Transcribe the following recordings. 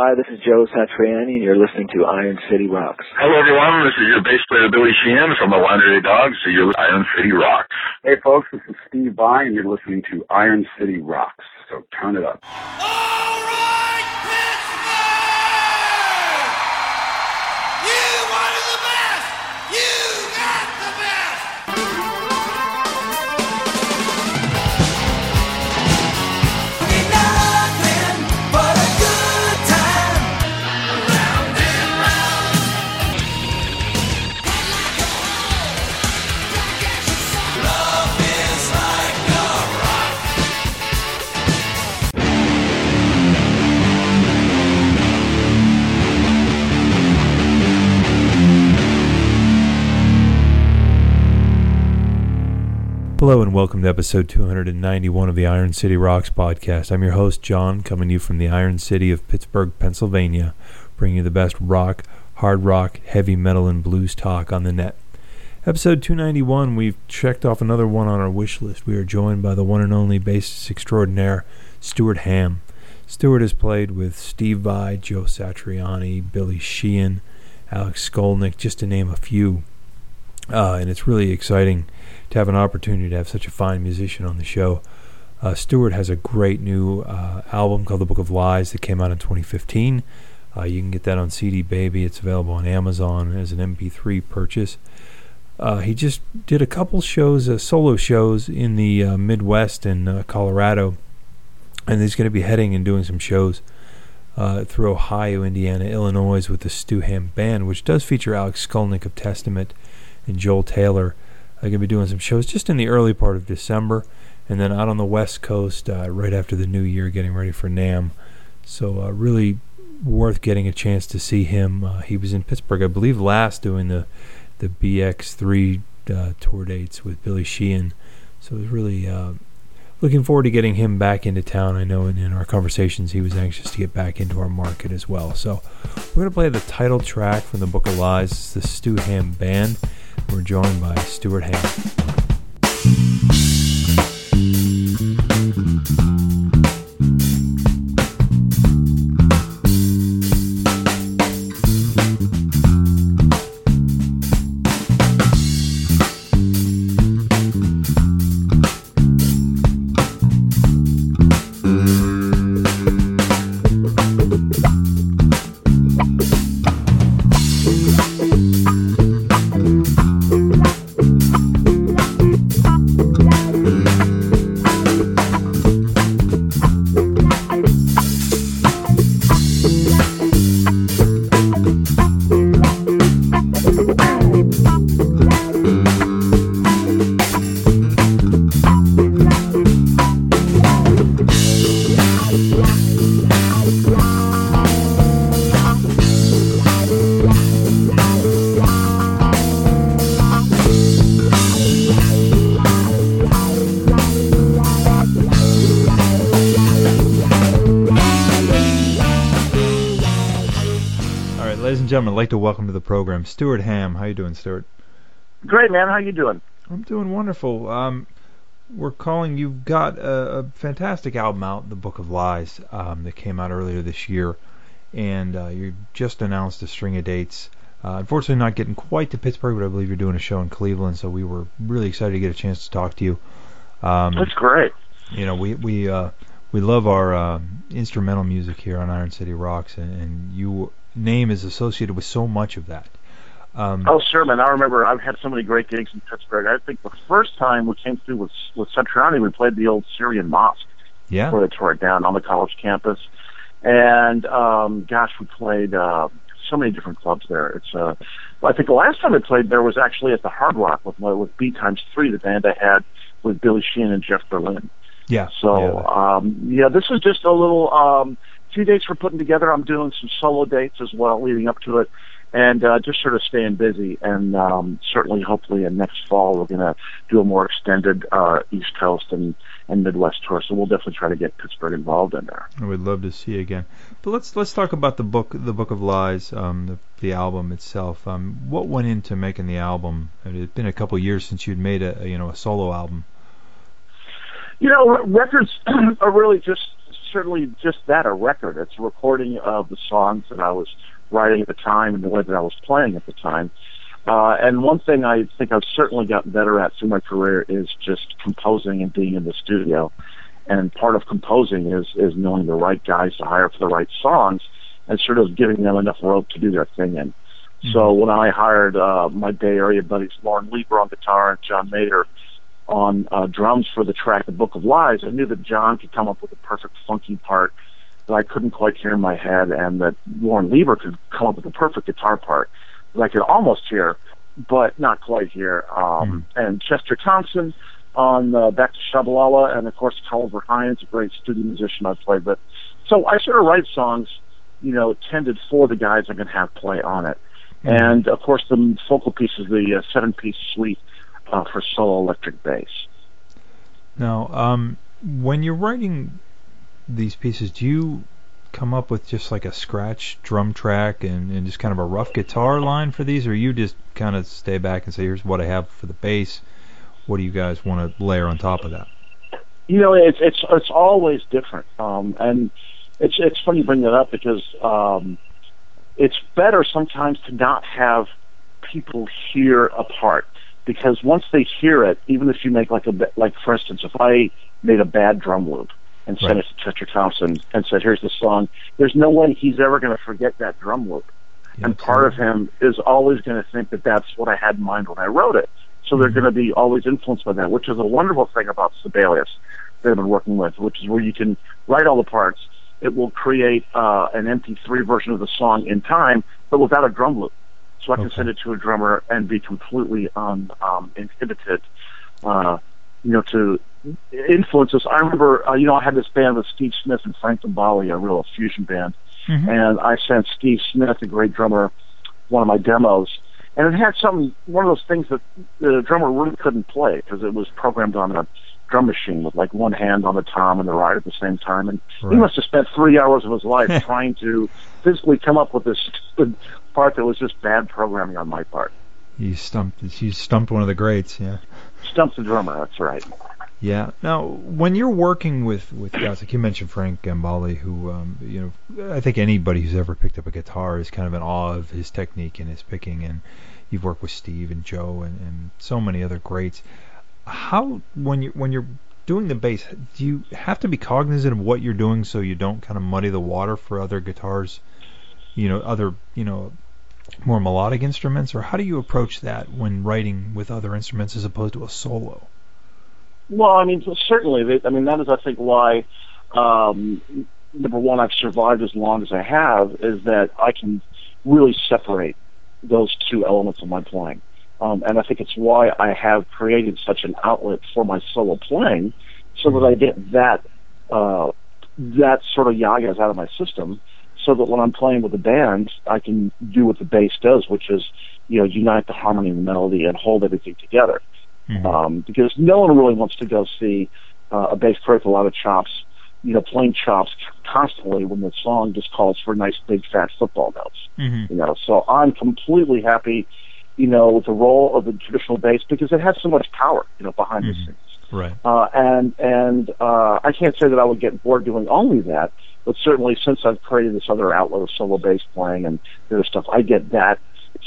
Hi, this is Joe Satriani, and you're listening to Iron City Rocks. Hello, everyone. This is your bass player, Billy Sheehan from the Winery Dogs, so you're Iron City Rocks. Hey, folks, this is Steve Vai, and you're listening to Iron City Rocks, so turn it up. Oh! Hello and welcome to episode 291 of the Iron City Rocks podcast. I'm your host, John, coming to you from the Iron City of Pittsburgh, Pennsylvania, bringing you the best rock, hard rock, heavy metal, and blues talk on the net. Episode 291, we've checked off another one on our wish list. We are joined by the one and only bassist extraordinaire, Stuart Hamm. Stuart has played with Steve Vai, Joe Satriani, Billy Sheehan, Alex Skolnick, just to name a few. Uh, and it's really exciting to have an opportunity to have such a fine musician on the show. Uh, Stuart has a great new uh, album called The Book of Lies that came out in 2015. Uh, you can get that on CD Baby. It's available on Amazon as an MP3 purchase. Uh, he just did a couple shows, uh, solo shows in the uh, Midwest and Colorado, and he's going to be heading and doing some shows through Ohio, Indiana, Illinois with the Stu Hamm Band, which does feature Alex Skolnick of Testament and Joel Taylor. I'm going to be doing some shows just in the early part of December, and then out on the West Coast uh, right after the New Year, getting ready for NAMM. So uh, really worth getting a chance to see him. Uh, he was in Pittsburgh, I believe, last doing the the BX3 uh, tour dates with Billy Sheehan. So it was really uh, looking forward to getting him back into town. I know in, in, our conversations he was anxious to get back into our market as well. So we're going to play the title track from the Book of Lies. The Stu Hamm Band. We're joined by Stuart Hamm. Like to welcome to the program Stuart Hamm. How you doing, Stuart? Great, man. How you doing? I'm doing wonderful. Um, we're calling. You've got a, a, fantastic album out, The Book of Lies, um, that came out earlier this year, and uh, you just announced a string of dates. Uh, unfortunately, not getting quite to Pittsburgh, but I believe you're doing a show in Cleveland, so we were really excited to get a chance to talk to you. Um, That's great. You know, we we uh, we love our uh, instrumental music here on Iron City Rocks, and, and you name is associated with so much of that. Um, oh, sure, man. I remember I've had so many great gigs in Pittsburgh. I think the first time we came through with with Satriani, we played the old Syrian mosque. Yeah. Where they tore it down on the college campus, and um, gosh, we played uh, so many different clubs there. It's uh, I think the last time we played there was actually at the Hard Rock with with B times three, the band I had with Billy Sheehan and Jeff Berlin. Yeah. So yeah, um, yeah this is just a little. Um, few dates we're putting together. I'm doing some solo dates as well leading up to it, and uh, just sort of staying busy. And um, certainly, hopefully, in next fall we're going to do a more extended uh, East Coast and, and Midwest tour. So we'll definitely try to get Pittsburgh involved in there. I would love to see you again. But let's let's talk about the book, the Book of Lies, um, the, the album itself. Um, what went into making the album? It had been a couple of years since you'd made a you know a solo album. You know, records are really just certainly just that a record. It's a recording of the songs that I was writing at the time and the way that I was playing at the time. Uh, and one thing I think I've certainly gotten better at through my career is just composing and being in the studio. And part of composing is is knowing the right guys to hire for the right songs and sort of giving them enough rope to do their thing in. Mm-hmm. So when I hired uh, my Bay Area buddies Lauren Lieber on guitar and John Mader on uh, drums for the track "The Book of Lies," I knew that John could come up with a perfect funky part that I couldn't quite hear in my head, and that Lauren Lieber could come up with the perfect guitar part that I could almost hear, but not quite hear. Um, mm. And Chester Thompson on uh, Back to Shabalala, and of course Tolliver Hines, a great studio musician I've played with. So I sort of write songs, you know, tended for the guys I'm going to have play on it. Mm. And of course, the focal piece is the uh, seven-piece suite uh, for solo electric bass. Now, um, when you're writing these pieces, do you come up with just like a scratch drum track and, and just kind of a rough guitar line for these, or you just kind of stay back and say, "Here's what I have for the bass. What do you guys want to layer on top of that?" You know, it's it's it's always different, um, and it's it's funny you bring that up because um, it's better sometimes to not have people hear a part because once they hear it, even if you make like a like for instance, if I made a bad drum loop and sent right. it to Chester Thompson and said, "Here's the song," there's no way he's ever going to forget that drum loop, yeah, and part of him is always going to think that that's what I had in mind when I wrote it. So they're mm-hmm. going to be always influenced by that, which is a wonderful thing about Sibelius that I've been working with, which is where you can write all the parts. It will create uh, an MP3 version of the song in time, but without a drum loop so I can okay. send it to a drummer and be completely um, um, uh, you know, to influence us. I remember, uh, you know, I had this band with Steve Smith and Frank Gambale, a real fusion band, mm-hmm. and I sent Steve Smith, a great drummer, one of my demos, and it had some one of those things that the drummer really couldn't play because it was programmed on a drum machine with like one hand on the tom and the ride at the same time. And right. he must have spent three hours of his life trying to physically come up with this part that was just bad programming on my part. You stumped. You stumped one of the greats. Yeah. Stumped the drummer. That's right. Yeah. Now, when you're working with with guys like you mentioned Frank Gambale, who um, you know, I think anybody who's ever picked up a guitar is kind of in awe of his technique and his picking. And you've worked with Steve and Joe and, and so many other greats how when you when you're doing the bass, do you have to be cognizant of what you're doing so you don't kind of muddy the water for other guitars, you know, other you know, more melodic instruments, or how do you approach that when writing with other instruments as opposed to a solo? Well, I mean, certainly. I mean, that is, I think, why um, number one, I've survived as long as I have, is that I can really separate those two elements of my playing. Um, and I think it's why I have created such an outlet for my solo playing, so that I get that uh, that sort of yagas out of my system, so that when I'm playing with the band, I can do what the bass does, which is you know unite the harmony and the melody and hold everything together. Mm-hmm. Um, because no one really wants to go see uh, a bass player with a lot of chops, you know, playing chops constantly when the song just calls for nice big fat football notes. Mm-hmm. You know, so I'm completely happy you know, the role of the traditional bass because it has so much power, you know, behind mm-hmm. the scenes. Right. Uh, and and uh, I can't say that I would get bored doing only that, but certainly since I've created this other outlet of solo bass playing and the other stuff, I get that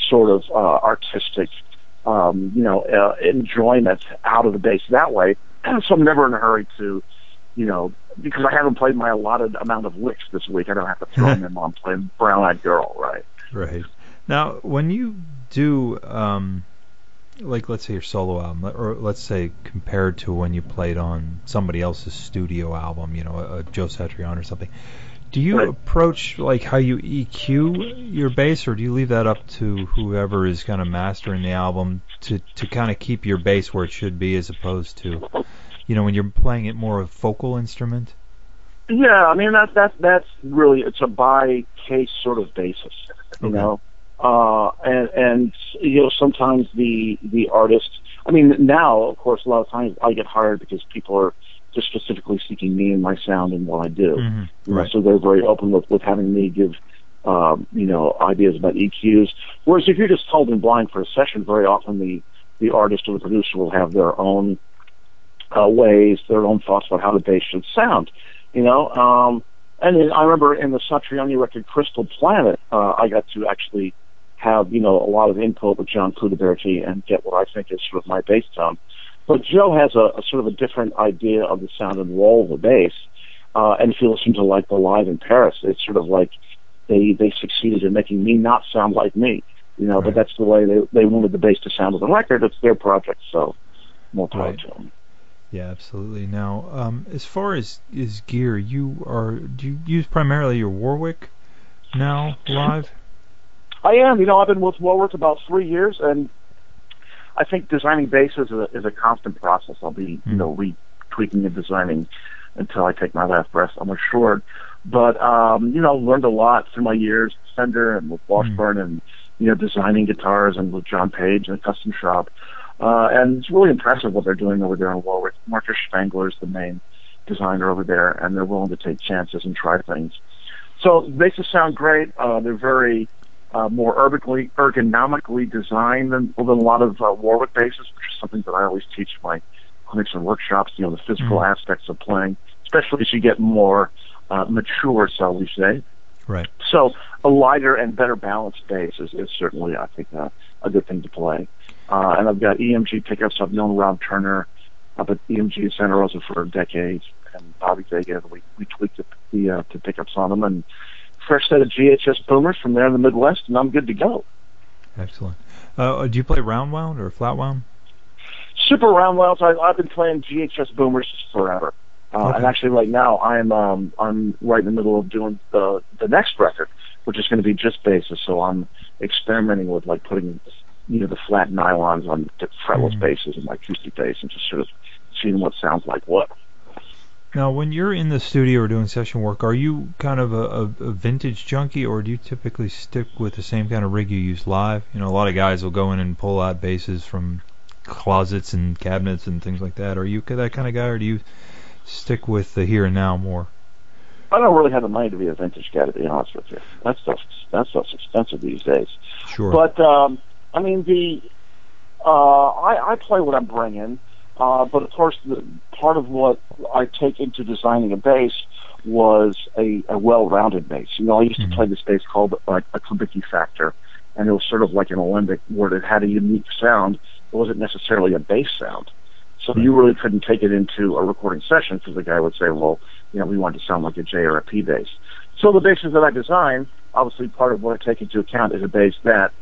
sort of uh, artistic, um, you know, uh, enjoyment out of the bass that way. And so I'm never in a hurry to, you know, because I haven't played my allotted amount of licks this week. I don't have to throw them in while I'm playing Brown Eyed Girl, right? Right. Now, when you do um, like let's say your solo album, or let's say compared to when you played on somebody else's studio album, you know, a, a Joe Satriani or something. Do you right. approach like how you EQ your bass, or do you leave that up to whoever is kind of mastering the album to to kind of keep your bass where it should be, as opposed to, you know, when you're playing it more of a vocal instrument? Yeah, I mean that that that's really it's a by case sort of basis, you okay. know. Uh, and, and, you know, sometimes the, the artist, I mean, now, of course, a lot of times I get hired because people are just specifically seeking me and my sound and what I do. Mm-hmm. Right. so they're very open with, with having me give, um, you know, ideas about EQs. Whereas if you're just told in blind for a session, very often the, the artist or the producer will have their own uh, ways, their own thoughts about how the bass should sound. You know, um, and then I remember in the Satriani record Crystal Planet, uh, I got to actually have you know a lot of input with John Cuniberti and get what I think is sort of my bass tone. But Joe has a, a sort of a different idea of the sound and role of the bass. Uh, and if you listen to like the live in Paris, it's sort of like they they succeeded in making me not sound like me. You know, right. but that's the way they they wanted the bass to sound on the record. It's their project, so more power right. to them. Yeah, absolutely. Now, um, as far as is gear, you are do you use primarily your Warwick now live? I am. You know, I've been with Warwick about three years, and I think designing basses is a, is a constant process. I'll be, mm. you know, retweaking and designing until I take my last breath. I'm assured. But um, you know, learned a lot through my years at Fender and with Washburn mm. and you know, designing guitars and with John Page in a custom shop. Uh, and it's really impressive what they're doing over there in Warwick. Marcus Spangler is the main designer over there, and they're willing to take chances and try things. So basses sound great. Uh, they're very uh, more ergonomically, ergonomically designed than, than a lot of uh, Warwick basses, which is something that I always teach my clinics and workshops. You know, the physical mm-hmm. aspects of playing, especially as you get more uh, mature, shall we say. Right. So a lighter and better balanced bass is, is certainly, I think, uh, a good thing to play. Uh, and I've got EMG pickups. I've known Rob Turner up at EMG in Santa Rosa for decades, and Bobby Vega. We we tweaked the, the uh, the pickups on them, and fresh set of GHS boomers from there in the Midwest, and I'm good to go. Excellent. Uh, do you play round wound or flat wound? Super round wounds. I, I've been playing GHS boomers forever. Uh, okay. And actually, right now, I'm um, I'm right in the middle of doing the the next record, which is going to be just basses. So I'm experimenting with like putting, you know, the flat nylons on the fretless mm-hmm. basses and my acoustic bass, and just sort of seeing what sounds like what. Now, when you're in the studio or doing session work, are you kind of a, a, a, vintage junkie, or do you typically stick with the same kind of rig you use live? You know, a lot of guys will go in and pull out basses from closets and cabinets and things like that. Are you that kind of guy, or do you stick with the here and now more? I don't really have the money to be a vintage guy, to be honest with you. That stuff's that stuff's expensive these days. Sure. But um, I mean, the uh, I, I play what I'm bringing, uh, but of course, the, part of what I take into designing a bass was a, a well-rounded bass. You know, I used mm-hmm. to play this bass called like a Kubicki Factor, and it was sort of like an alembic where it had a unique sound. It wasn't necessarily a bass sound. So you really couldn't take it into a recording session because the guy would say, well, you know, we want to sound like a J or a P bass. So the basses that I design, obviously part of what I take into account is a bass that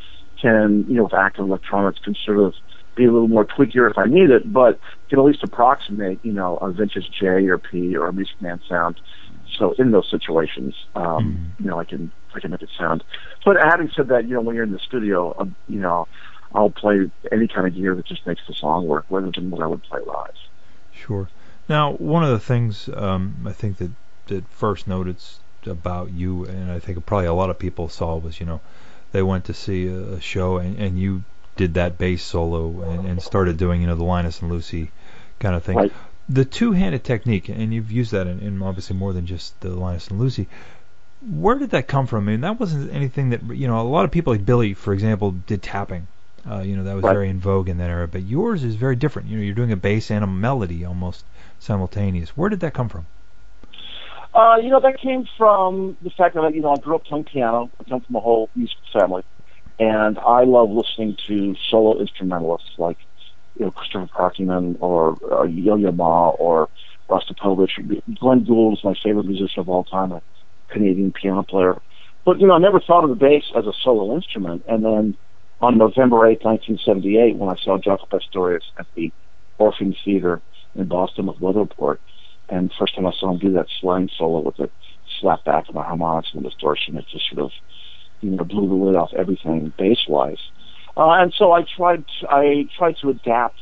can, you know, with active electronics can sort of be a little more tweakier if I need it, but can at least approximate, you know, a vintage J or P or a Music Man sound. So in those situations, um, mm-hmm. you know, I can I can make it sound. But having said that, you know, when you're in the studio, um, you know, I'll play any kind of gear that just makes the song work, rather than what I would play live. Sure. Now, one of the things um, I think that that first noticed about you, and I think probably a lot of people saw was, you know, they went to see a, show and, and you did that bass solo and, and started doing, you know, the Linus and Lucy kind of thing. Right. The two-handed technique, and you've used that in, in obviously more than just the Linus and Lucy where did that come from? I mean, that wasn't anything that you know. A lot of people like Billy, for example, did tapping, uh, you know, that was right. very in vogue in that era. But yours is very different. You know, you're doing a bass and a melody almost simultaneous. Where did that come from? Uh, you know, that came from the fact that you know I grew up playing piano. I come from a whole music family, and I love listening to solo instrumentalists like you know Christopher Parkening or uh, Yo-Yo Ma or Rostropovich. Glenn Gould is my favorite musician of all time, a Canadian piano player. But you know, I never thought of the bass as a solo instrument, and then on November 8, 1978, when I saw Jaco Pastorius at the Orpheum Theater in Boston with Weather Report. And first time I saw him do that sliding solo with the slap back of the harmonics and the distortion, it just sort of, you know, blew the lid off everything bass-wise. Uh, and so I tried, to, I tried to adapt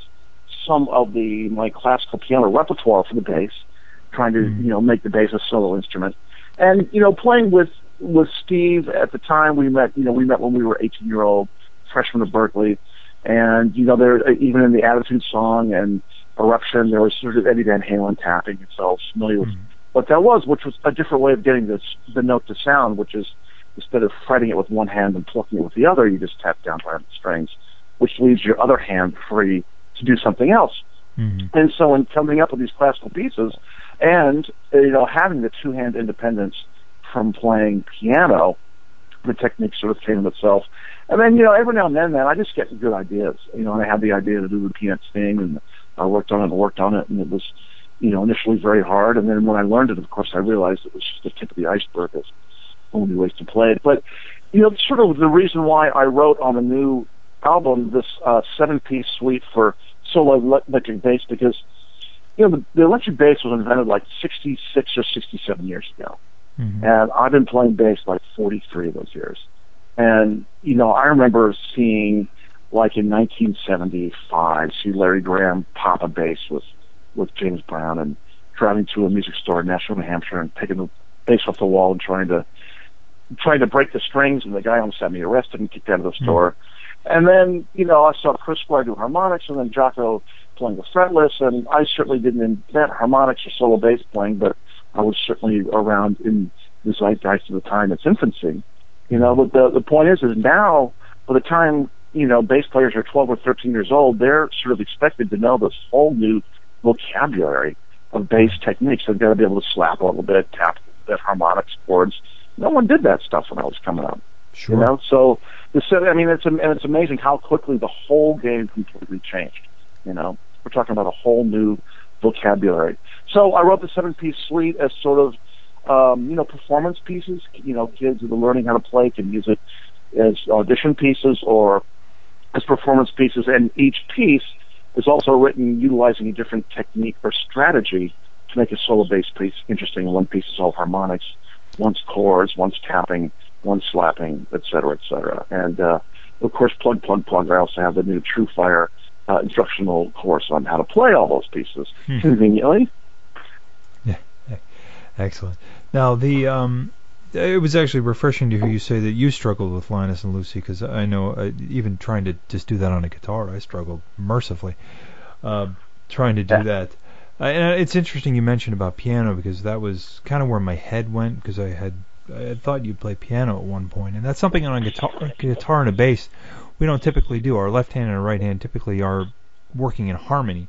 some of the my classical piano repertoire for the bass, trying to, mm-hmm. you know, make the bass a solo instrument. And you know, playing with with Steve at the time, we met. You know, we met when we were 18 year old freshman at Berklee, and you know, there even in the Attitude song and Eruption, there was sort of Eddie Van Halen tapping, and so I was familiar with mm-hmm. what that was, which was a different way of getting this the note to sound, which is instead of fretting it with one hand and plucking it with the other, you just tap down on the strings, which leaves your other hand free to do something else. Mm-hmm. And so, in coming up with these classical pieces, and you know having the two hand independence from playing piano, the technique sort of came of itself. And then you know every now and then, man, I just get good ideas. You know, and I had the idea to do the pianist thing, and I worked on it and worked on it, and it was you know initially very hard. And then when I learned it, of course, I realized it was just the tip of the iceberg. There's only ways to play it, but you know, sort of the reason why I wrote on the new album this uh, seven-piece suite for solo electric bass because you know the, the electric bass was invented like 66 or 67 years ago, Mhm. and I've been playing bass like 43 of those years. And you know, I remember seeing like in 1975, see Larry Graham pop a bass with with James Brown and driving to a music store in Nashville, New Hampshire, and picking the bass off the wall and trying to trying to break the strings, and the guy almost had me arrested and kicked out of the hmm. store. And then, you know, I saw Chris Squire do harmonics, and then Jaco playing the fretless, and I certainly didn't invent harmonics or solo bass playing, but I was certainly around in the zeitgeist of the time, its infancy. You know, but the the point is, is now by the time you know bass players are 12 or 13 years old, they're sort of expected to know this whole new vocabulary of bass techniques. They've got to be able to slap a little bit, tap the harmonics chords. No one did that stuff when I was coming up. Sure. You know, so the. I mean, it's and it's amazing how quickly the whole game completely changed. You know, we're talking about a whole new vocabulary. So I wrote the seven-piece suite as sort of, um, you know, performance pieces. You know, kids that are learning how to play can use it as audition pieces or as performance pieces, and each piece is also written utilizing a different technique or strategy to make a solo bass piece interesting. One piece is all harmonics, one's chords, one's tapping, one's slapping, et cetera, et cetera. And uh, of course, plug, plug, plug. I also have the new TrueFire uh, instructional course on how to play all those pieces Hmm. conveniently. Excellent. Now the um, it was actually refreshing to hear you say that you struggled with Linus and Lucy because I know uh, even trying to just do that on a guitar, I struggled mercifully uh, trying to do Yeah. that. Uh, and it's interesting you mentioned about piano because that was kind of where my head went because I had I had thought you'd play piano at one point, and that's something on a guitar, guitar and a bass we don't typically do. Our left hand and our right hand typically are working in harmony.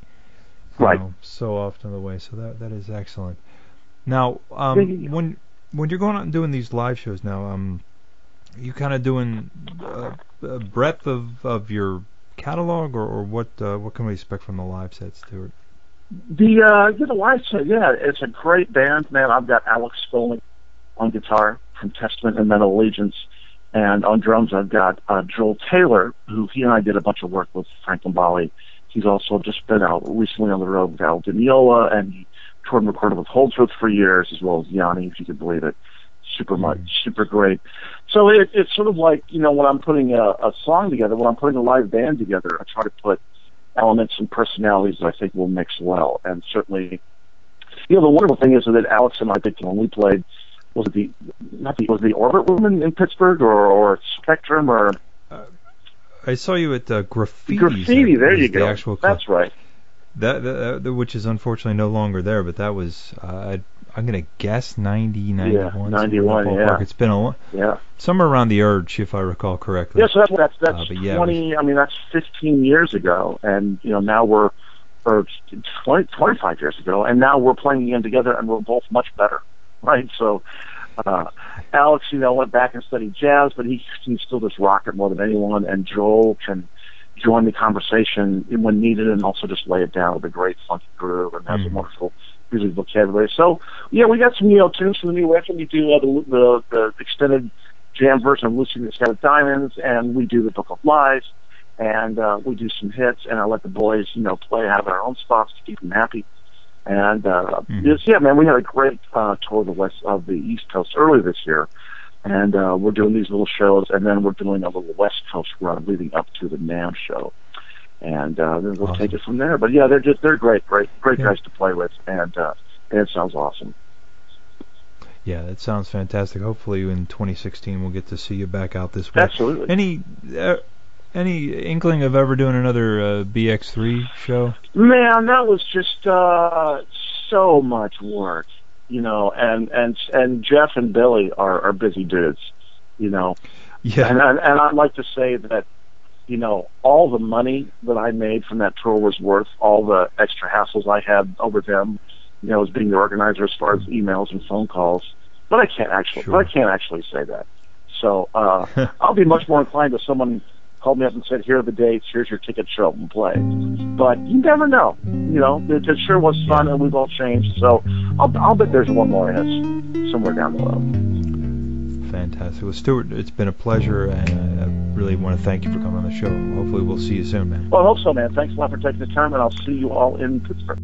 Right. know, so often the way. So that that is excellent. Now, um, when when you're going out and doing these live shows now, um, you kind of doing uh, a breadth of, of your catalog, or, or what uh, what can we expect from the live sets, Stuart? The uh, yeah, the live set, yeah, it's a great band, man. I've got Alex Skolnick on guitar from Testament and Metal Allegiance, and on drums I've got uh, Joel Taylor, who he and I did a bunch of work with Frank Gambale. He's also just been out recently on the road with Al Di Meola, and he toured and recorded with Holdsworth for years, as well as Yanni, if you could believe it. Super much, super great. So it, it's sort of like you know when I'm putting a, a song together, when I'm putting a live band together, I try to put elements and personalities that I think will mix well. And certainly, you know, the wonderful thing is that Alex and I think when we played was it the not the was it the Orbit Room in, in Pittsburgh or or Spectrum or I saw you at uh, Graffiti. Graffiti. There you the go. Actual club. That's right. That, that, that which is unfortunately no longer there, but that was uh, I, I'm gonna guess 90, 91. Yeah, somewhere in that 91, yeah. It's been a Yeah. somewhere around the urge, if I recall correctly. Yeah. So that's that's that's Uh, yeah, it twenty. I mean, that's fifteen years ago, and you know now we're or 20, 25 years ago, and now we're playing again together, and we're both much better, right? So. Uh, Alex, you know, went back and studied jazz, but he can still just rock it more than anyone. And Joel can join the conversation when needed, and also just lay it down with a great funky groove and has a Mhm. wonderful music vocabulary. So, yeah, we got some you know tunes from the new record. We do uh, the, the the extended jam version of Lucy and the Scattered Diamonds, and we do the Book of Lies, and uh, we do some hits, and I let the boys, you know, play out of their own spots to keep them happy. And uh, Mhm. yes, yeah, man, we had a great uh, tour of the west of the East Coast earlier this year, and uh, we're doing these little shows, and then we're doing a little West Coast run leading up to the NAMM show, and uh, then we'll take it from there. But yeah, they're just they're great, great, great Yeah. guys to play with, and uh, and it sounds awesome. Yeah, that sounds fantastic. Hopefully, in 2016, we'll get to see you back out this way. Absolutely. Any uh, any inkling of ever doing another uh, BX3 show? Man, that was just uh so much work, you know. And and and Jeff and Billy are are busy dudes, you know. Yeah. And and, and I'd like to say that, you know, all the money that I made from that tour was worth all the extra hassles I had over them you know, as being the organizer as far as emails and phone calls. But I can't actually, Sure. but I can't actually say that. So uh, I'll be much more inclined if someone called me up and said, "Here are the dates. Here's your ticket. Show up and play." But you never know. You know, it, it sure was fun, and we've all changed. So I'll, I'll bet there's one more in us somewhere down the road. Fantastic. Well, Stuart, it's been a pleasure, and I really want to thank you for coming on the show. Hopefully, we'll see you soon, man. Well, I hope so, man. Thanks a lot for taking the time, and I'll see you all in Pittsburgh.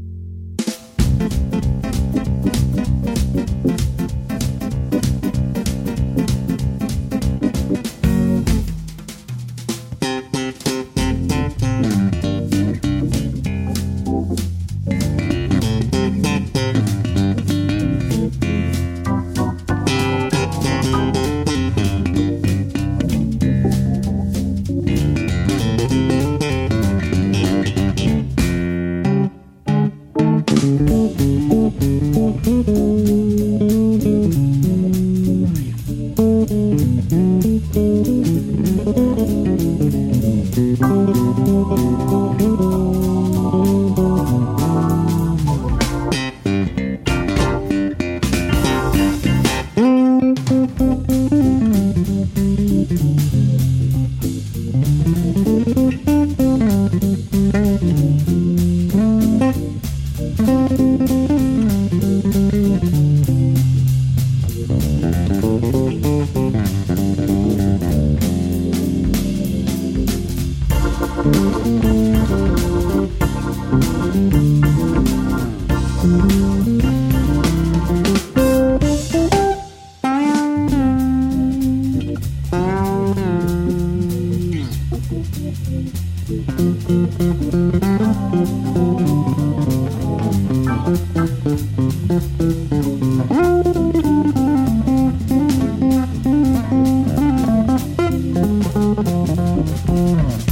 All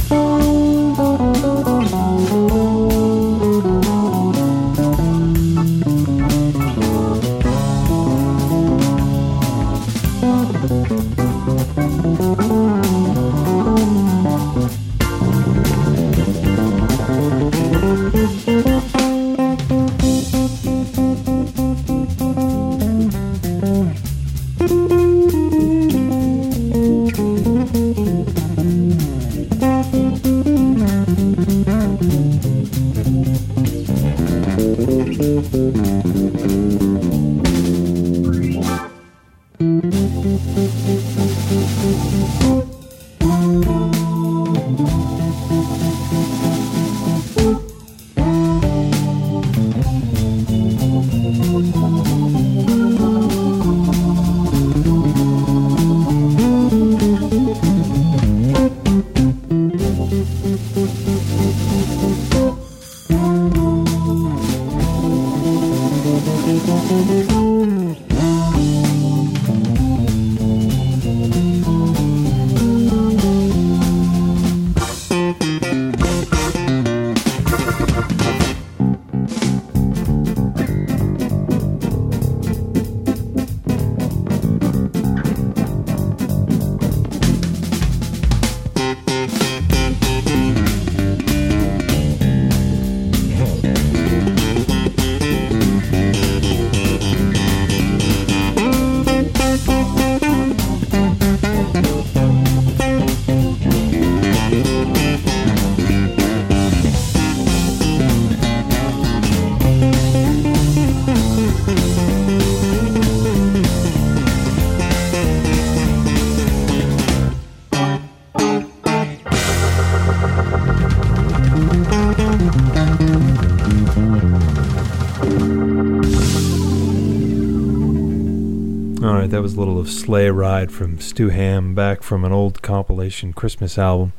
was a little of Sleigh Ride from Stu Hamm, back from an old compilation Christmas album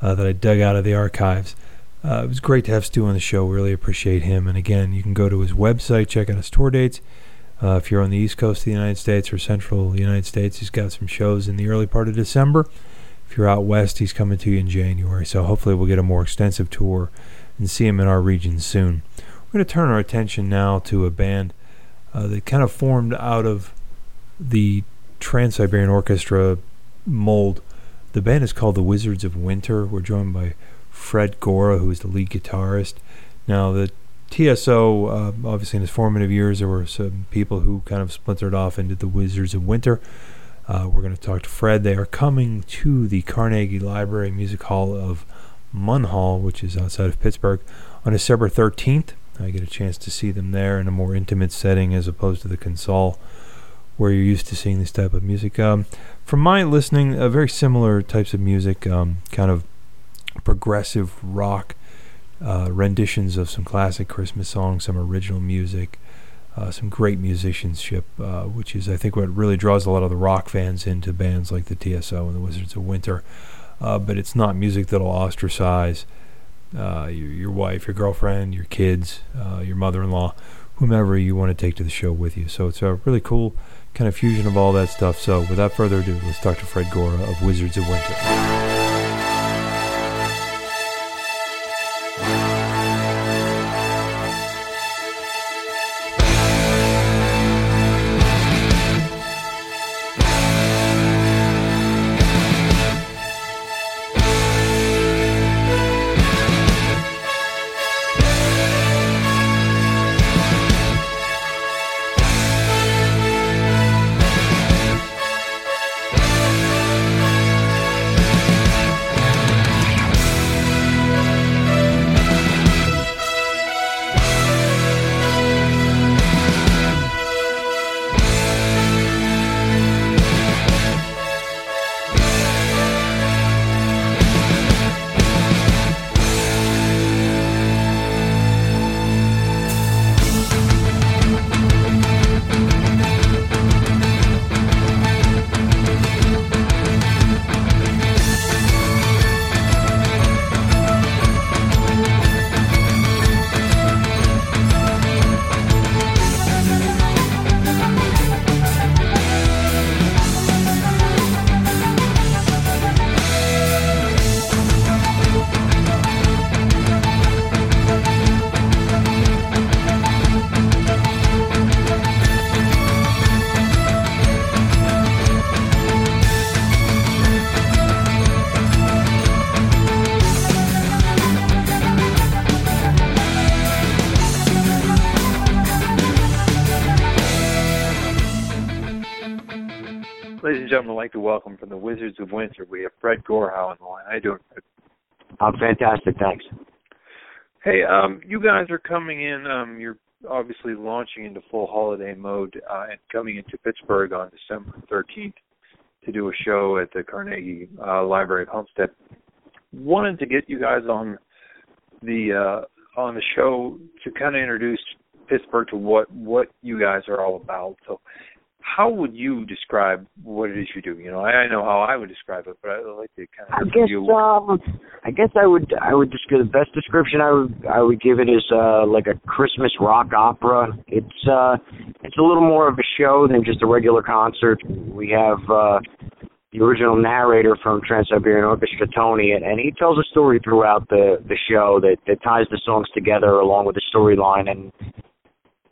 uh, that I dug out of the archives. Uh, it was great to have Stu on the show. Really appreciate him. And again, you can go to his website, check out his tour dates. Uh, if you're on the East Coast of the United States or Central United States, he's got some shows in the early part of December. If you're out west, he's coming to you in January. So hopefully, we'll get a more extensive tour and see him in our region soon. We're going to turn our attention now to a band uh, that kind of formed out of the Trans Siberian Orchestra mold. The band is called the Wizards of Winter. We're joined by Fred Gorhau, who is the lead guitarist. Now, the TSO, uh, obviously in his formative years, there were some people who kind of splintered off into the Wizards of Winter. Uh, we're going to talk to Fred. They are coming to the Carnegie Library Music Hall of Munhall, which is outside of Pittsburgh, on December 13th. I get a chance to see them there in a more intimate setting as opposed to the console where you're used to seeing this type of music. Um, from my listening, uh, very similar types of music, um, kind of progressive rock uh, renditions of some classic Christmas songs, some original music, uh, some great musicianship, uh, which is, I think, what really draws a lot of the rock fans into bands like the TSO and the Wizards of Winter. Uh, but it's not music that'll ostracize uh, your, your wife, your girlfriend, your kids, your mother-in-law, whomever you want to take to the show with you. So it's a really cool kind of fusion of all that stuff. So without further ado, let's talk to Fred Gorhau of Wizards of Winter. Wizards of Winter, we have Fred Gorhau on the line. How you doing, Fred? I'm fantastic, thanks. Hey, um, you guys are coming in. Um, you're obviously launching into full holiday mode uh, and coming into Pittsburgh on December 13th to do a show at the Carnegie uh, Library of Homestead. Wanted to get you guys on the uh, on the show to kind of introduce Pittsburgh to what what you guys are all about. So, how would you describe what it is you do? You know, I, I know how I would describe it, but I'd like to kind of. I guess you. um, I guess I would I would just give the best description I would I would give it is uh like a Christmas rock opera. It's uh it's a little more of a show than just a regular concert. We have uh the original narrator from Trans Siberian Orchestra, Tony, and, and he tells a story throughout the the show that that ties the songs together along with the storyline and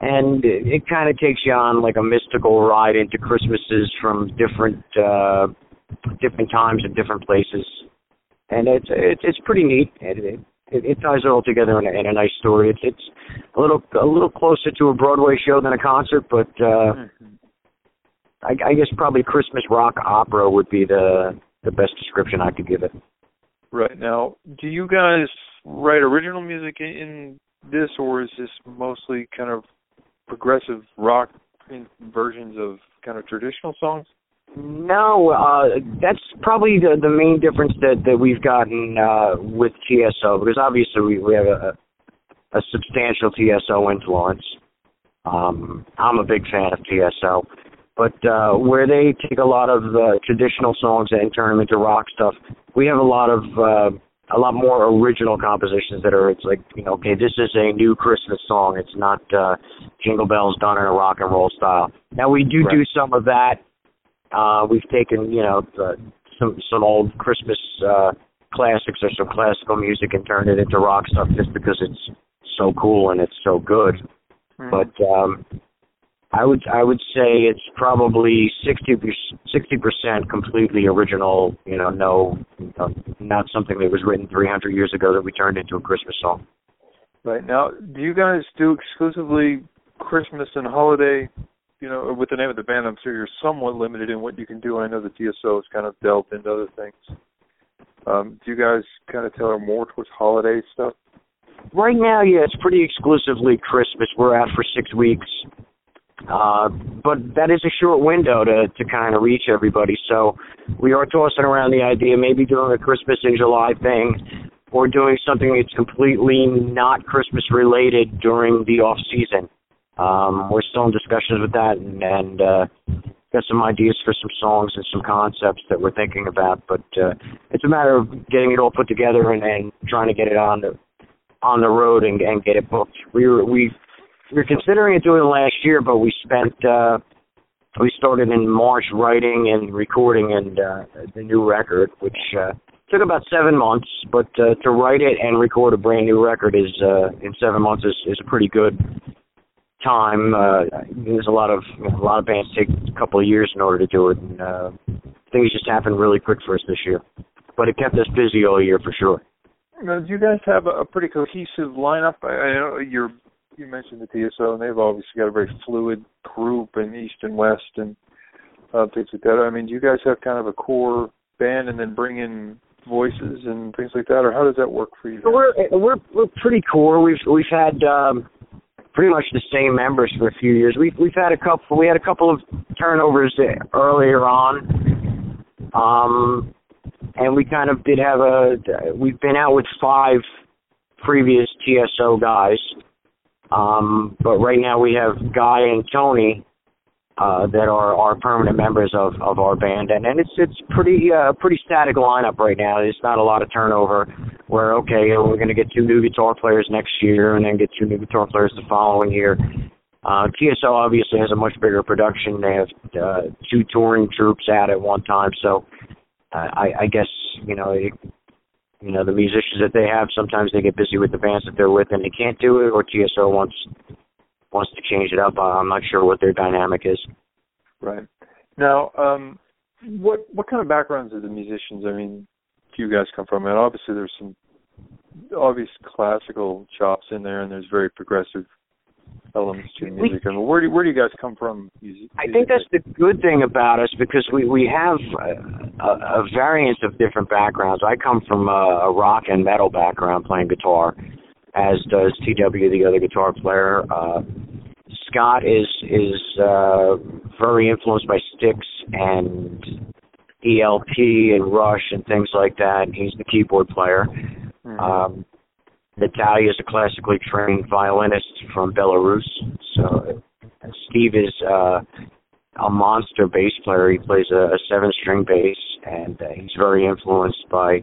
and it, it kind of takes you on like a mystical ride into Christmases from different uh, different times and different places, and it's it's it's pretty neat. It, it, it ties it all together in a, in a nice story. It's it's a little a little closer to a Broadway show than a concert, but uh, mm-hmm. I, I guess probably Christmas rock opera would be the the best description I could give it. Right now, do you guys write original music in this, or is this mostly kind of progressive rock versions of kind of traditional songs? No, uh, that's probably the the main difference that that we've gotten uh, with TSO because obviously we we have a a substantial TSO influence. Um, I'm a big fan of TSO, but uh, where they take a lot of uh, traditional songs and turn them into rock stuff, we have a lot of uh, a lot more original compositions that are it's like you know okay this is a new Christmas song it's not uh Jingle Bells done in a rock and roll style. Now we do right. do some of that. Uh we've taken you know the, some some old Christmas uh classics or some classical music and turned it into rock stuff just because it's so cool and it's so good. Mm. But um I would I would say it's probably 60 percent completely original. You know, no, not something that was written 300 years ago that we turned into a Christmas song. Right now, do you guys do exclusively Christmas and holiday? You know, with the name of the band, I'm sure you're somewhat limited in what you can do. I know the TSO has kind of delved into other things. Um, do you guys kind of tailor more towards holiday stuff? Right now, yeah, it's pretty exclusively Christmas. We're out for six weeks. Uh, but that is a short window to, to kind of reach everybody. So we are tossing around the idea maybe doing a Christmas in July thing or doing something that's completely not Christmas related during the off season. Um, we're still in discussions with that and, and uh, got some ideas for some songs and some concepts that we're thinking about. But uh, it's a matter of getting it all put together and, and trying to get it on the on the road and, and get it booked. We were we we were considering it doing last year, but we spent uh, we started in March writing and recording and uh, the new record, which uh, took about seven months. But uh, to write it and record a brand new record is uh, in seven months is, is a pretty good time. Uh, there's a lot of you know, a lot of bands take a couple of years in order to do it, and uh, things just happened really quick for us this year. But it kept us busy all year for sure. Now, do you guys have a pretty cohesive lineup? I, I know you're you mentioned the TSO, and they've obviously got a very fluid group in East and West and uh, things like that. I mean, do you guys have kind of a core band and then bring in voices and things like that, or how does that work for you? We're we're we're pretty core. We've we've had um, pretty much the same members for a few years. We've we've had a couple. We had a couple of turnovers earlier on, um, and we kind of did have a. We've been out with five previous TSO guys, um, but right now we have Guy and Tony uh, that are are permanent members of of our band, and and it's it's pretty uh, pretty static lineup right now. There's not a lot of turnover. Where okay, we're going to get two new guitar players next year, and then get two new guitar players the following year. Uh, TSO obviously has a much bigger production. They have uh, two touring troupes out at one time, so uh, I, I guess you know it, you know the musicians that they have sometimes they get busy with the bands that they're with and they can't do it, or TSO wants wants to change it up. I'm not sure what their dynamic is. Right. Now, um, what what kind of backgrounds do the musicians? I mean, do you guys come from? And obviously, there's some obvious classical chops in there, and there's very progressive elements to music. I mean, where do where do you guys come from? Music, I think that's the good thing about us because we we have a, a, a variance of different backgrounds. I come from a, a rock and metal background playing guitar, as does TW, the other guitar player. Uh, Scott is is uh, very influenced by Styx and ELP and Rush and things like that. He's the keyboard player. Mm-hmm. Um, Natalia is a classically trained violinist from Belarus. So Steve is uh, a monster bass player. He plays a, a seven-string bass, and uh, he's very influenced by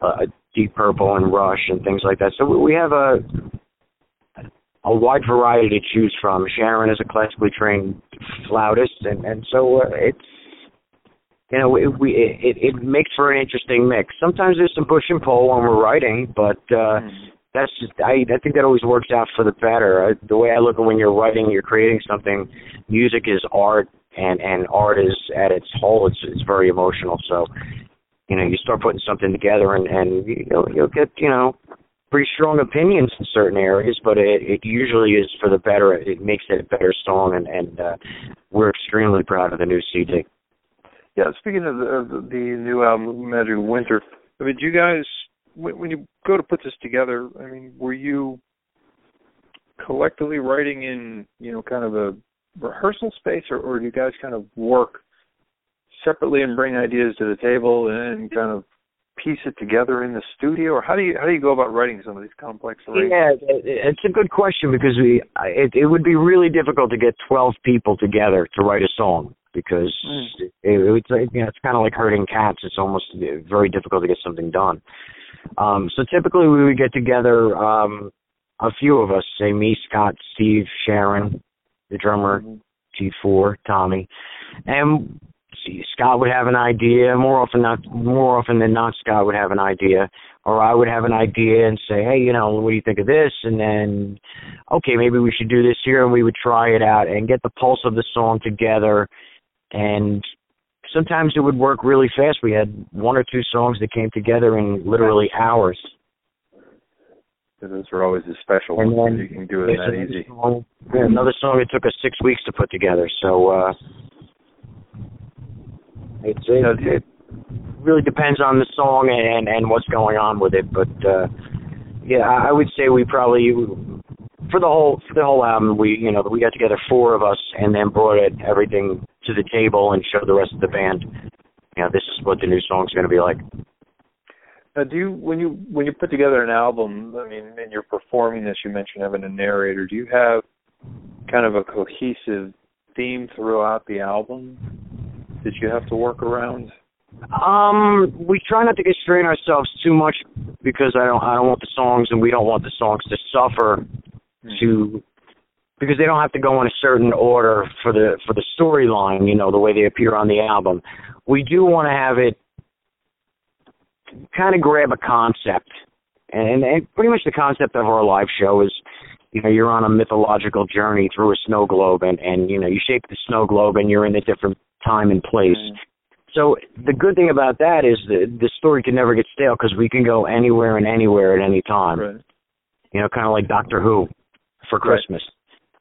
uh, Deep Purple and Rush and things like that. So we have a a wide variety to choose from. Sharon is a classically trained flautist, and and so uh, it's you know it, we it it makes for an interesting mix. Sometimes there's some push and pull when we're writing, but uh, mm. that's just I I think that always works out for the better. I, the way I look at when you're writing, you're creating something. Music is art, and and art is at its whole. It's it's very emotional. So you know you start putting something together, and and you'll you'll get you know pretty strong opinions in certain areas, but it, it usually is for the better. It makes it a better song, and, and uh, we're extremely proud of the new CD. Yeah, speaking of the, of the new album, Magic Winter, I mean, do you guys, when, you go to put this together, I mean, were you collectively writing in, you know, kind of a rehearsal space, or, or do you guys kind of work separately and bring ideas to the table and kind of piece it together in the studio, or how do you how do you go about writing some of these complex arrangements? Yeah, it's a good question because we it, it would be really difficult to get twelve people together to write a song because mm. it, it's you know it's kind of like herding cats. It's almost very difficult to get something done. Um, so typically we would get together um, a few of us, say me, Scott, Steve, Sharon, the drummer, mm-hmm. T4, Tommy, and Scott would have an idea. More often not, more often than not, Scott would have an idea, or I would have an idea and say, "Hey, you know, what do you think of this?" And then, okay, maybe we should do this here, and we would try it out and get the pulse of the song together. And sometimes it would work really fast. We had one or two songs that came together in literally hours. those were always the special And ones. You can do it that another easy. Song, another song it took us six weeks to put together. So uh, it's it, it really depends on the song and and what's going on with it. But uh, yeah, I I would say we probably for the whole for the whole album we you know we got together four of us and then brought it everything to the table and show the rest of the band. You know, this is what the new song's going to be like. Now, do you when you when you put together an album? I mean, and you're performing this, you mentioned having a narrator. Do you have kind of a cohesive theme throughout the album that you have to work around? Um, we try not to constrain ourselves too much because I don't I don't want the songs and we don't want the songs to suffer to because they don't have to go in a certain order for the for the storyline, you know, the way they appear on the album. We do want to have it kind of grab a concept. And, and pretty much the concept of our live show is you know, you're on a mythological journey through a snow globe and, and you know, you shape the snow globe and you're in a different time and place. Mm-hmm. So the good thing about that is the the story can never get stale because we can go anywhere and anywhere at any time. Right. You know, kind of like Doctor Who for Right.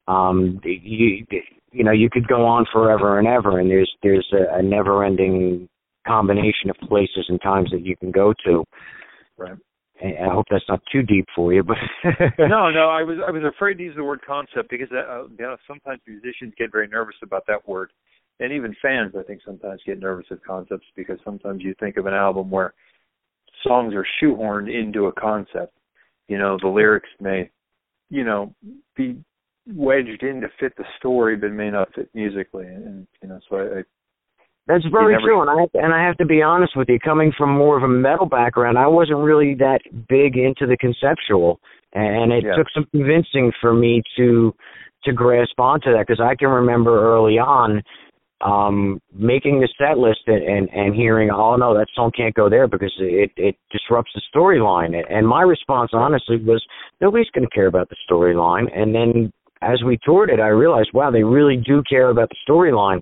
Um, you you know you could go on forever and ever, and there's there's a, a never ending combination of places and times that you can go to. Right. I hope that's not too deep for you, but no, no, I was I was afraid to use the word concept because that, uh, you know sometimes musicians get very nervous about that word, and even fans I think sometimes get nervous at concepts because sometimes you think of an album where songs are shoehorned into a concept. You know, the lyrics may, you know, be wedged in to fit the story, but may not fit musically, and you know, so I, I That's very never- true, and I and I have to be honest with you. Coming from more of a metal background, I wasn't really that big into the conceptual, and it Yeah. took some convincing for me to to grasp onto that because I can remember early on um making the set list and, and and hearing oh no that song can't go there because it it disrupts the storyline and my response honestly was nobody's going to care about the storyline and then as we toured it i realized wow they really do care about the storyline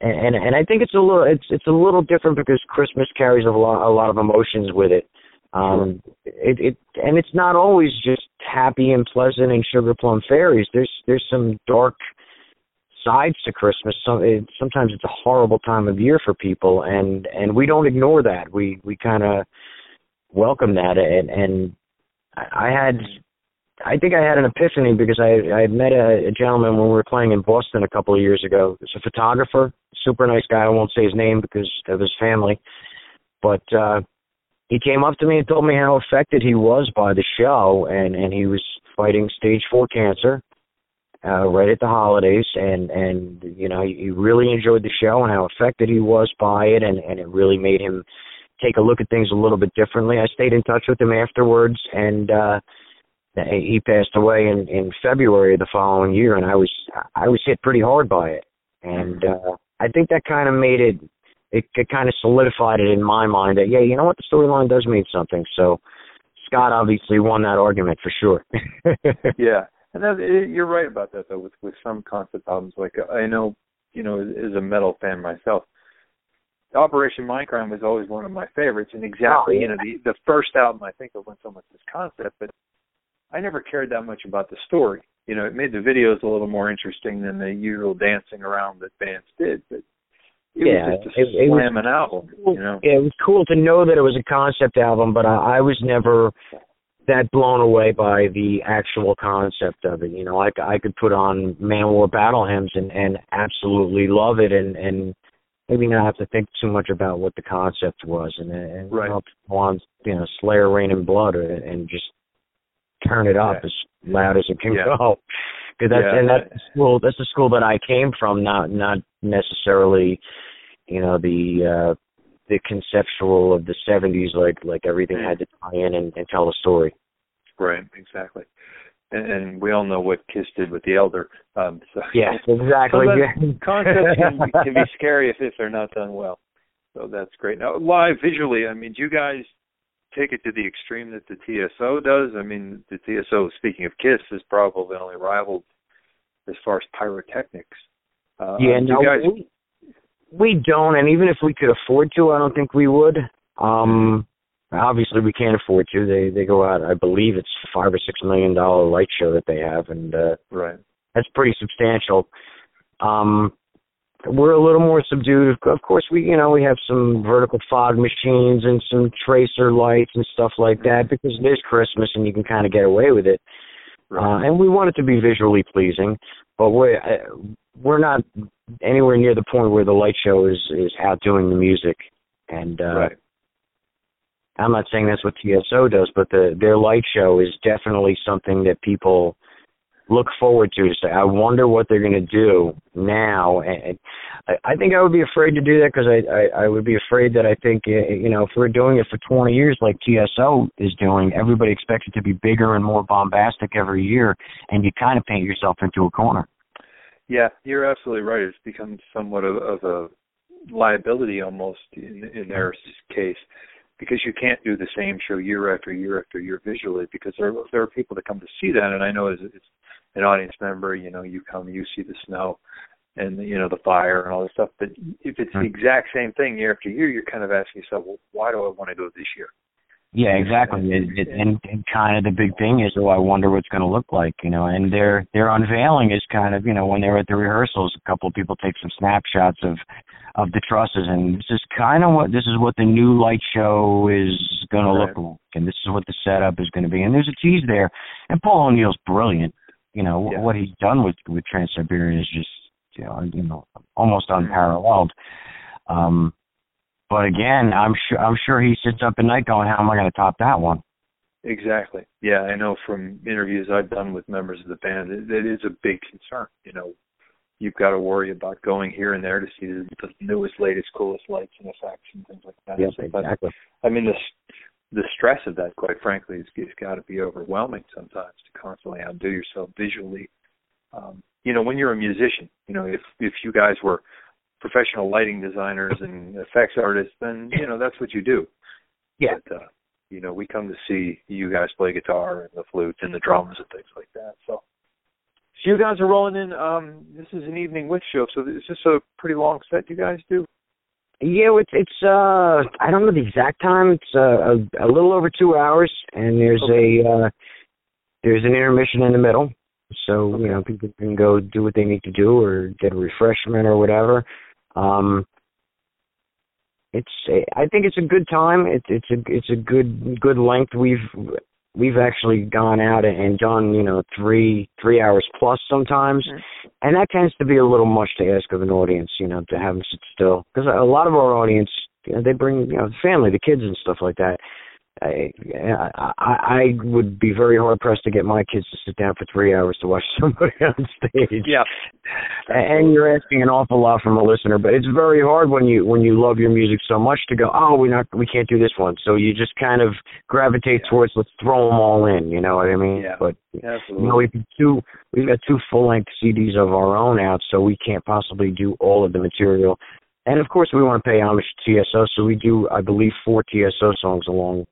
and, and I think it's a little it's it's a little different because Christmas carries a lot a lot of emotions with it. Um it it and it's not always just happy and pleasant and sugar plum fairies. There's there's some dark sides to Christmas. So it, sometimes it's a horrible time of year for people and and we don't ignore that. We we kind of welcome that and and I had I think I had an epiphany because I I met a, a gentleman when we were playing in Boston a couple of years ago. He's a photographer, super nice guy. I won't say his name because of his family, but uh he came up to me and told me how affected he was by the show, and and he was fighting stage four cancer uh right at the holidays, and and you know he, he really enjoyed the show and how affected he was by it, and and it really made him take a look at things a little bit differently. I stayed in touch with him afterwards, and. uh he passed away in in February of the following year, and I was I was hit pretty hard by it, and uh, I think that kind of made it it, it kind of solidified it in my mind that yeah, you know what, the storyline does mean something. So Scott obviously won that argument for sure. yeah, and that, it, you're right about that though. With with some concept albums, like I know, you know, as, as a metal fan myself, Operation Mindcrime was always one of my favorites, and exactly, Oh, yeah. you know, the the first album I think of when someone says concept, but I never cared that much about the story. You know, it made the videos a little more interesting than the usual dancing around that bands did, but it Yeah, was just a it- it was slamming album, you know. Yeah, it was cool to know that it was a concept album, but I, I was never that blown away by the actual concept of it. You know, I, I could put on Manowar battle hymns and and absolutely love it, and and maybe not have to think too much about what the concept was, and and Right. you know, on, you know, Slayer, Reign in Blood, or, and just turn it up Yeah. as loud as it can Yeah. go. Because that's Yeah. and that's the school. That's the school that I came from. Not not necessarily, you know, the uh the conceptual of the '70s, like like everything had to tie in and, and tell a story. Right, exactly. And, and we all know what Kiss did with the Elder. Um, so Yes, exactly. Sometimes concepts can, be- can be scary if, if they're not done well. So that's great. Now, live visually, I mean, do you guys take it to the extreme that the TSO does? I mean, the TSO, speaking of Kiss, is probably only rivaled as far as pyrotechnics. Uh, yeah, do no, guys, we, we don't, and even if we could afford to, I don't think we would. Um, obviously we can't afford to. They they go out. I believe it's five or six million dollar light show that they have, and uh, right. that's pretty substantial. Um, we're a little more subdued. Of course, we you know we have some vertical fog machines and some tracer lights and stuff like that because it is Christmas and you can kind of get away with it. Right. Uh, and we want it to be visually pleasing, but we're uh, we're not anywhere near the point where the light show is is outdoing the music. And uh, right. I'm not saying that's what TSO does, but the their light show is definitely something that people look forward to. Say, I wonder what they're going to do now. And I, I think I would be afraid to do that because I, I I would be afraid that I think uh, you know if we're doing it for 20 years like TSO is doing, everybody expects it to be bigger and more bombastic every year, and you kind of paint yourself into a corner. Yeah, you're absolutely right. It's become somewhat of, of a liability almost in, in their case because you can't do the same show year after year after year visually because there there are people that come to see that and I know as, as an audience member you know you come you see the snow and you know the fire and all this stuff but if it's the hmm. exact same thing year after year you're kind of asking yourself well why do I want to go this year yeah, exactly. It, it, and, and kind of the big thing is, oh, I wonder what's going to look like, you know. And their their unveiling is kind of, you know, when they're at the rehearsals, a couple of people take some snapshots of of the trusses, and this is kind of what this is what the new light show is going to look like, and this is what the setup is going to be. And there's a tease there, and Paul O'Neill's brilliant. You know Yeah. what he's done with with Trans Siberian is just, you know, you know, almost unparalleled. Um, but again, I'm sure I'm sure he sits up at night going, "How am I going to top that one?" Exactly. Yeah, I know from interviews I've done with members of the band, it, it is a big concern. You know, you've got to worry about going here and there to see the, the newest, latest, coolest lights and effects and things like that. Yes, But, exactly. I mean, the the stress of that, quite frankly, is, is got to be overwhelming sometimes to constantly outdo yourself visually. Um, you know, when you're a musician, you know, if if you guys were professional lighting designers and effects artists, then you know that's what you do. Yeah. But, uh, you know, we come to see you guys play guitar and the flute and the drums and things like that. So, so you guys are rolling in. Um, this is an evening witch show, so is this a pretty long set you guys do? Yeah, it's it's uh I don't know the exact time. It's uh, a a little over two hours, and there's Okay. a uh there's an intermission in the middle, so Okay. you know people can go do what they need to do or get a refreshment or whatever. Um, it's I think it's a good time. It's it's a it's a good good length. We've we've actually gone out and done you know three three hours plus sometimes, Mhm. and that tends to be a little much to ask of an audience. You know to have them sit still because a lot of our audience you know, they bring you know the family, the kids and stuff like that. I, I I would be very hard pressed to get my kids to sit down for three hours to watch somebody on stage. Yeah. And you're asking an awful lot from a listener, but it's very hard when you when you love your music so much to go, oh, we not we can't do this one. So you just kind of gravitate towards let's throw them all in. You know what I mean? Yeah. But Absolutely. you know, we've two we've got two full length CDs of our own out, so we can't possibly do all of the material. And of course, we want to pay homage to TSO, so we do, I believe, four TSO songs along,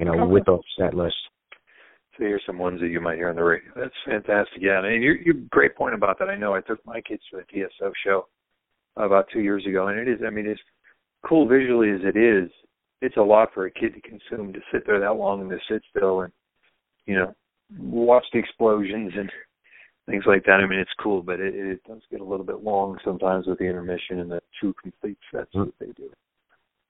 you know, Okay. with our set list. So here's some ones that you might hear on the radio. That's fantastic. Yeah, and you you great point about that. I know I took my kids to the TSO show about two years ago, and it is. I mean, it's cool visually as it is. It's a lot for a kid to consume to sit there that long and to sit still and you know watch the explosions and things like that. I mean, it's cool, but it, it does get a little bit long sometimes with the intermission and the two complete sets mm-hmm. that they do.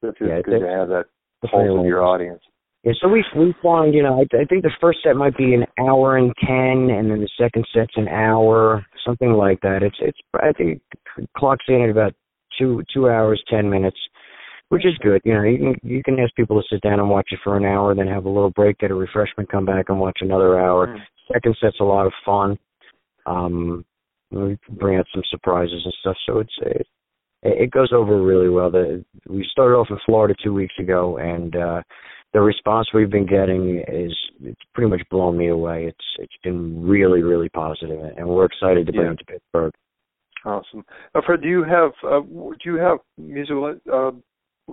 So it's Yeah, just good they- to have that That's pulse very of your audience. Yeah, so we we find, you know, I, I think the first set might be an hour and ten, and then the second set's an hour, something like that. It's it's I think it clocks in at about two two hours ten minutes, which is good. You know, you can you can ask people to sit down and watch it for an hour, then have a little break, get a refreshment, come back and watch another hour. Mm. Second set's a lot of fun. Um, we bring out some surprises and stuff, so it's it, it goes over really well. The we started off in Florida two weeks ago, and uh, the response we've been getting is it's pretty much blown me away. It's it's been really really positive, and we're excited to bring Yeah. it to Pittsburgh. Awesome. Uh, Fred, do you have uh, do you have musical uh,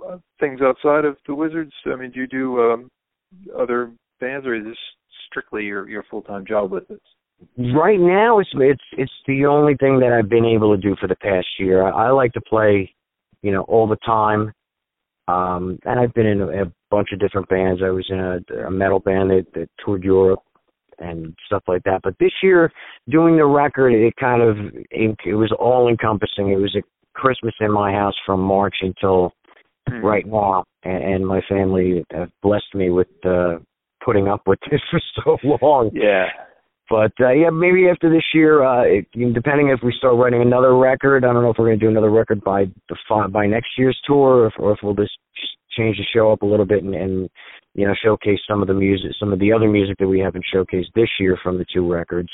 uh, things outside of the Wizards? I mean, do you do um, other bands, or is this strictly your your full time job with this? Right now, it's it's it's the only thing that I've been able to do for the past year. I, I like to play, you know, all the time. Um, and I've been in a, a bunch of different bands. I was in a, a metal band that, that toured Europe and stuff like that. But this year, doing the record, it kind of it, it was all encompassing. It was a Christmas in my house from March until mm-hmm. right now, and, and my family have blessed me with uh, putting up with this for so long. Yeah. But uh, yeah, maybe after this year, uh, it, depending if we start writing another record, I don't know if we're going to do another record by the by next year's tour, or if, or if we'll just change the show up a little bit and, and you know showcase some of the music, some of the other music that we haven't showcased this year from the two records.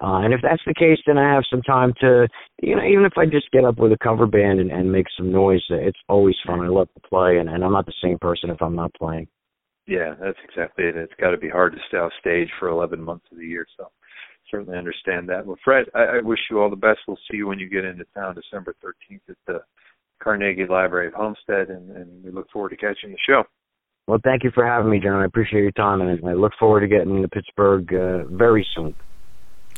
Uh, and if that's the case, then I have some time to, you know, even if I just get up with a cover band and, and make some noise, it's always fun. I love to play, and, and I'm not the same person if I'm not playing. Yeah, that's exactly it. It's got to be hard to stay off stage for 11 months of the year. So certainly understand that. Well, Fred, I, I wish you all the best. We'll see you when you get into town December 13th at the Carnegie Library of Homestead, and, and we look forward to catching the show. Well, thank you for having me, John. I appreciate your time, and I look forward to getting to Pittsburgh uh, very soon.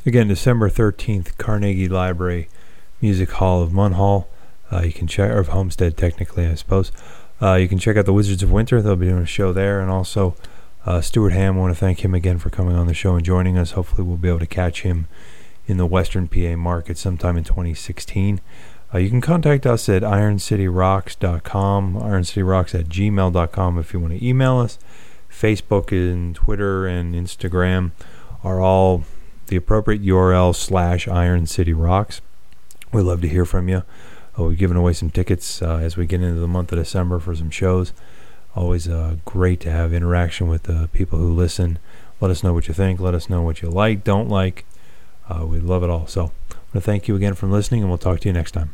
Again, December 13th, Carnegie Library Music Hall of Munhall. Uh, you can check, or of Homestead, technically, I suppose. Uh, you can check out the Wizards of Winter. They'll be doing a show there. And also, uh, Stuart Hamm, want to thank him again for coming on the show and joining us. Hopefully, we'll be able to catch him in the Western PA market sometime in 2016. Uh, you can contact us at ironcityrocks.com, ironcityrocks at gmail.com if you want to email us. Facebook and Twitter and Instagram are all the appropriate URL slash Iron City Rocks. We'd love to hear from you. Uh, we're giving away some tickets uh, as we get into the month of December for some shows. Always uh, great to have interaction with the people who listen. Let us know what you think. Let us know what you like, don't like. Uh, we love it all. So I want to thank you again for listening, and we'll talk to you next time.